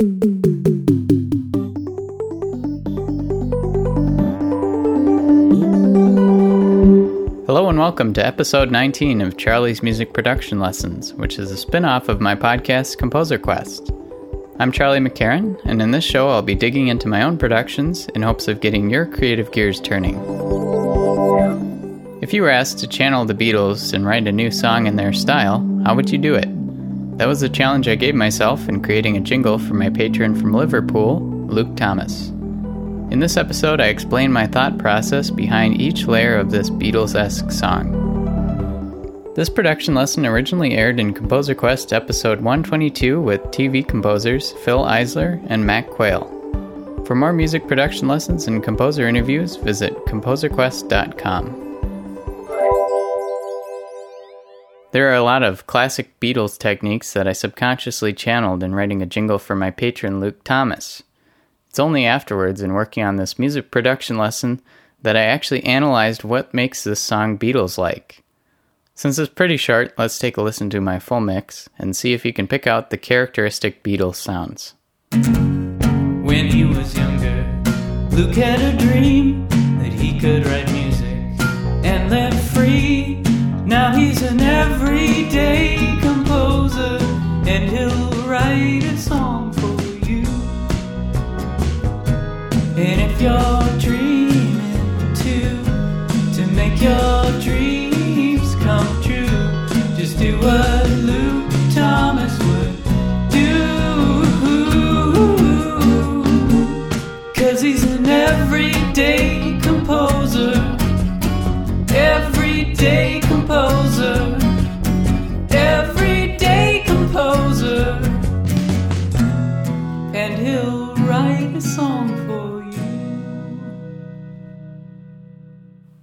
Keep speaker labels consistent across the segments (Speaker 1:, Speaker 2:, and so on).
Speaker 1: Hello and welcome to episode 19 of Charlie's Music Production Lessons, which is a spin off of my podcast Composer Quest. I'm Charlie McCarron, and in this show I'll be digging into my own productions in hopes of getting your creative gears turning. If you were asked to channel the Beatles and write a new song in their style, how would you do it? That was the challenge I gave myself in creating a jingle for my patron from Liverpool, Luke Thomas. In this episode, I explain my thought process behind each layer of this Beatles esque song. This production lesson originally aired in Composer Quest episode 122 with TV composers Phil Eisler and Mac Quayle. For more music production lessons and composer interviews, visit composerquest.com. There are a lot of classic Beatles techniques that I subconsciously channeled in writing a jingle for my patron Luke Thomas. It's only afterwards, in working on this music production lesson, that I actually analyzed what makes this song Beatles like. Since it's pretty short, let's take a listen to my full mix and see if you can pick out the characteristic Beatles sounds.
Speaker 2: When he was younger, Luke had a dream that he could write everyday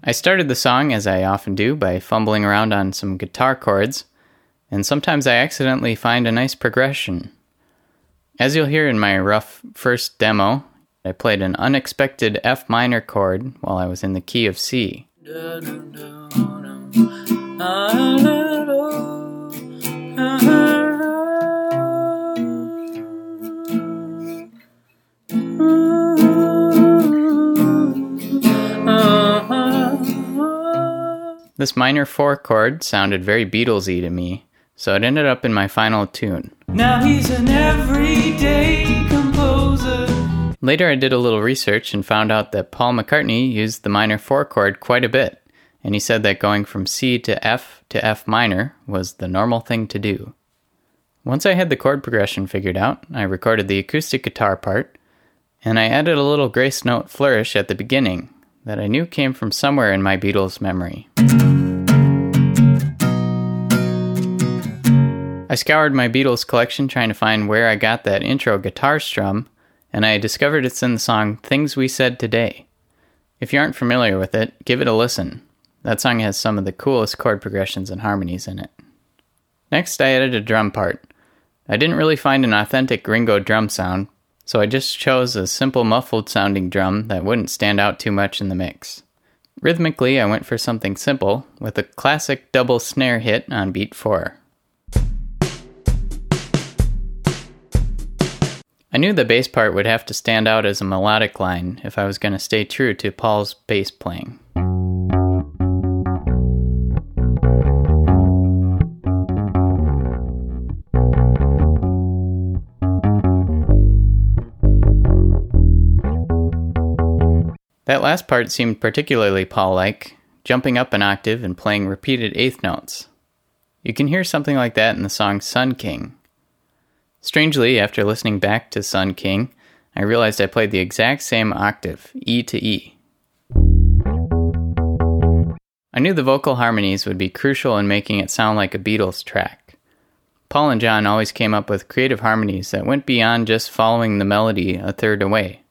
Speaker 1: I started the song, as I often do, by fumbling around on some guitar chords, and sometimes I accidentally find a nice progression. As you'll hear in my rough first demo, I played an unexpected F minor chord while I was in the key of C. This minor 4 chord sounded very Beatlesy to me, so it ended up in my final tune.
Speaker 2: Now he's an everyday composer.
Speaker 1: Later, I did a little research and found out that Paul McCartney used the minor 4 chord quite a bit, and he said that going from C to F to F minor was the normal thing to do. Once I had the chord progression figured out, I recorded the acoustic guitar part, and I added a little grace note flourish at the beginning that I knew came from somewhere in my Beatles memory. I scoured my Beatles collection trying to find where I got that intro guitar strum, and I discovered it's in the song Things We Said Today. If you aren't familiar with it, give it a listen. That song has some of the coolest chord progressions and harmonies in it. Next, I added a drum part. I didn't really find an authentic Ringo drum sound, so I just chose a simple muffled sounding drum that wouldn't stand out too much in the mix. Rhythmically, I went for something simple, with a classic double snare hit on beat 4. I knew the bass part would have to stand out as a melodic line if I was going to stay true to Paul's bass playing. That last part seemed particularly Paul like, jumping up an octave and playing repeated eighth notes. You can hear something like that in the song Sun King. Strangely, after listening back to Sun King, I realized I played the exact same octave, E to E. I knew the vocal harmonies would be crucial in making it sound like a Beatles track. Paul and John always came up with creative harmonies that went beyond just following the melody a third away.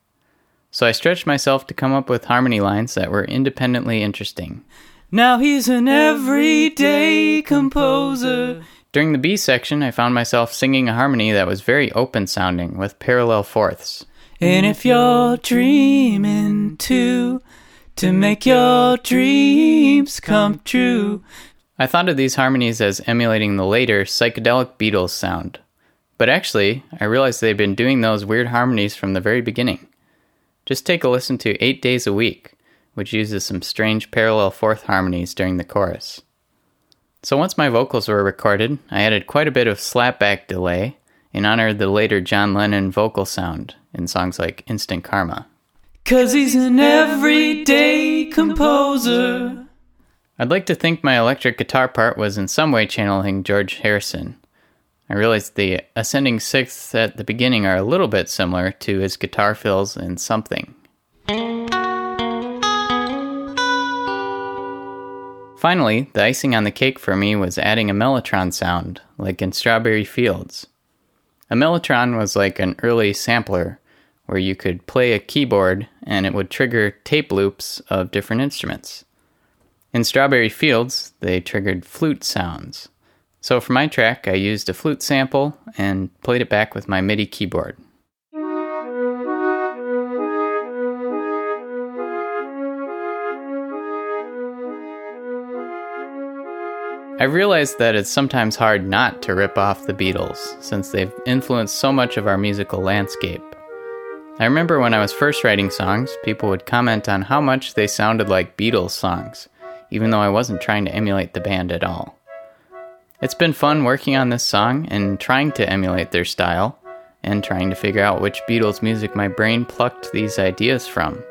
Speaker 1: So I stretched myself to come up with harmony lines that were independently interesting.
Speaker 2: Now he's an everyday composer.
Speaker 1: During the B section, I found myself singing a harmony that was very open sounding with parallel fourths.
Speaker 2: And if you're dreaming too, to make your dreams come true.
Speaker 1: I thought of these harmonies as emulating the later psychedelic Beatles sound. But actually, I realized they'd been doing those weird harmonies from the very beginning. Just take a listen to Eight Days a Week, which uses some strange parallel fourth harmonies during the chorus. So once my vocals were recorded, I added quite a bit of slapback delay in honor of the later John Lennon vocal sound in songs like Instant Karma.
Speaker 2: Cause he's an everyday composer.
Speaker 1: I'd like to think my electric guitar part was in some way channeling George Harrison. I realized the ascending sixths at the beginning are a little bit similar to his guitar fills in Something. Finally, the icing on the cake for me was adding a mellotron sound, like in Strawberry Fields. A mellotron was like an early sampler where you could play a keyboard and it would trigger tape loops of different instruments. In Strawberry Fields, they triggered flute sounds. So for my track, I used a flute sample and played it back with my MIDI keyboard. I realized that it's sometimes hard not to rip off the Beatles, since they've influenced so much of our musical landscape. I remember when I was first writing songs, people would comment on how much they sounded like Beatles songs, even though I wasn't trying to emulate the band at all. It's been fun working on this song and trying to emulate their style, and trying to figure out which Beatles music my brain plucked these ideas from.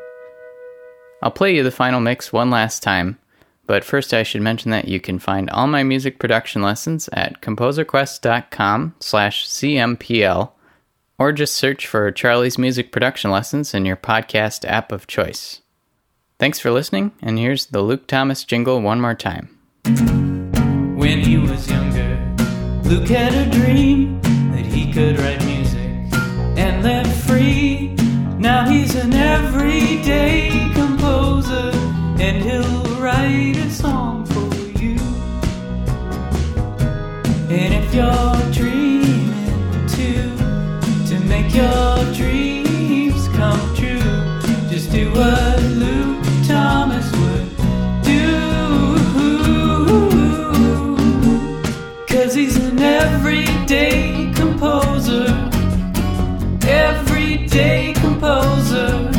Speaker 1: I'll play you the final mix one last time but first, I should mention that you can find all my music production lessons at composerquest.com/cmpl, or just search for Charlie's Music Production Lessons in your podcast app of choice. Thanks for listening, and here's the Luke Thomas jingle one more time.
Speaker 2: Luke had a dream that he could write music and live free. Now he's an everyday composer, and he'll write a song for you. And if your dream everyday composer.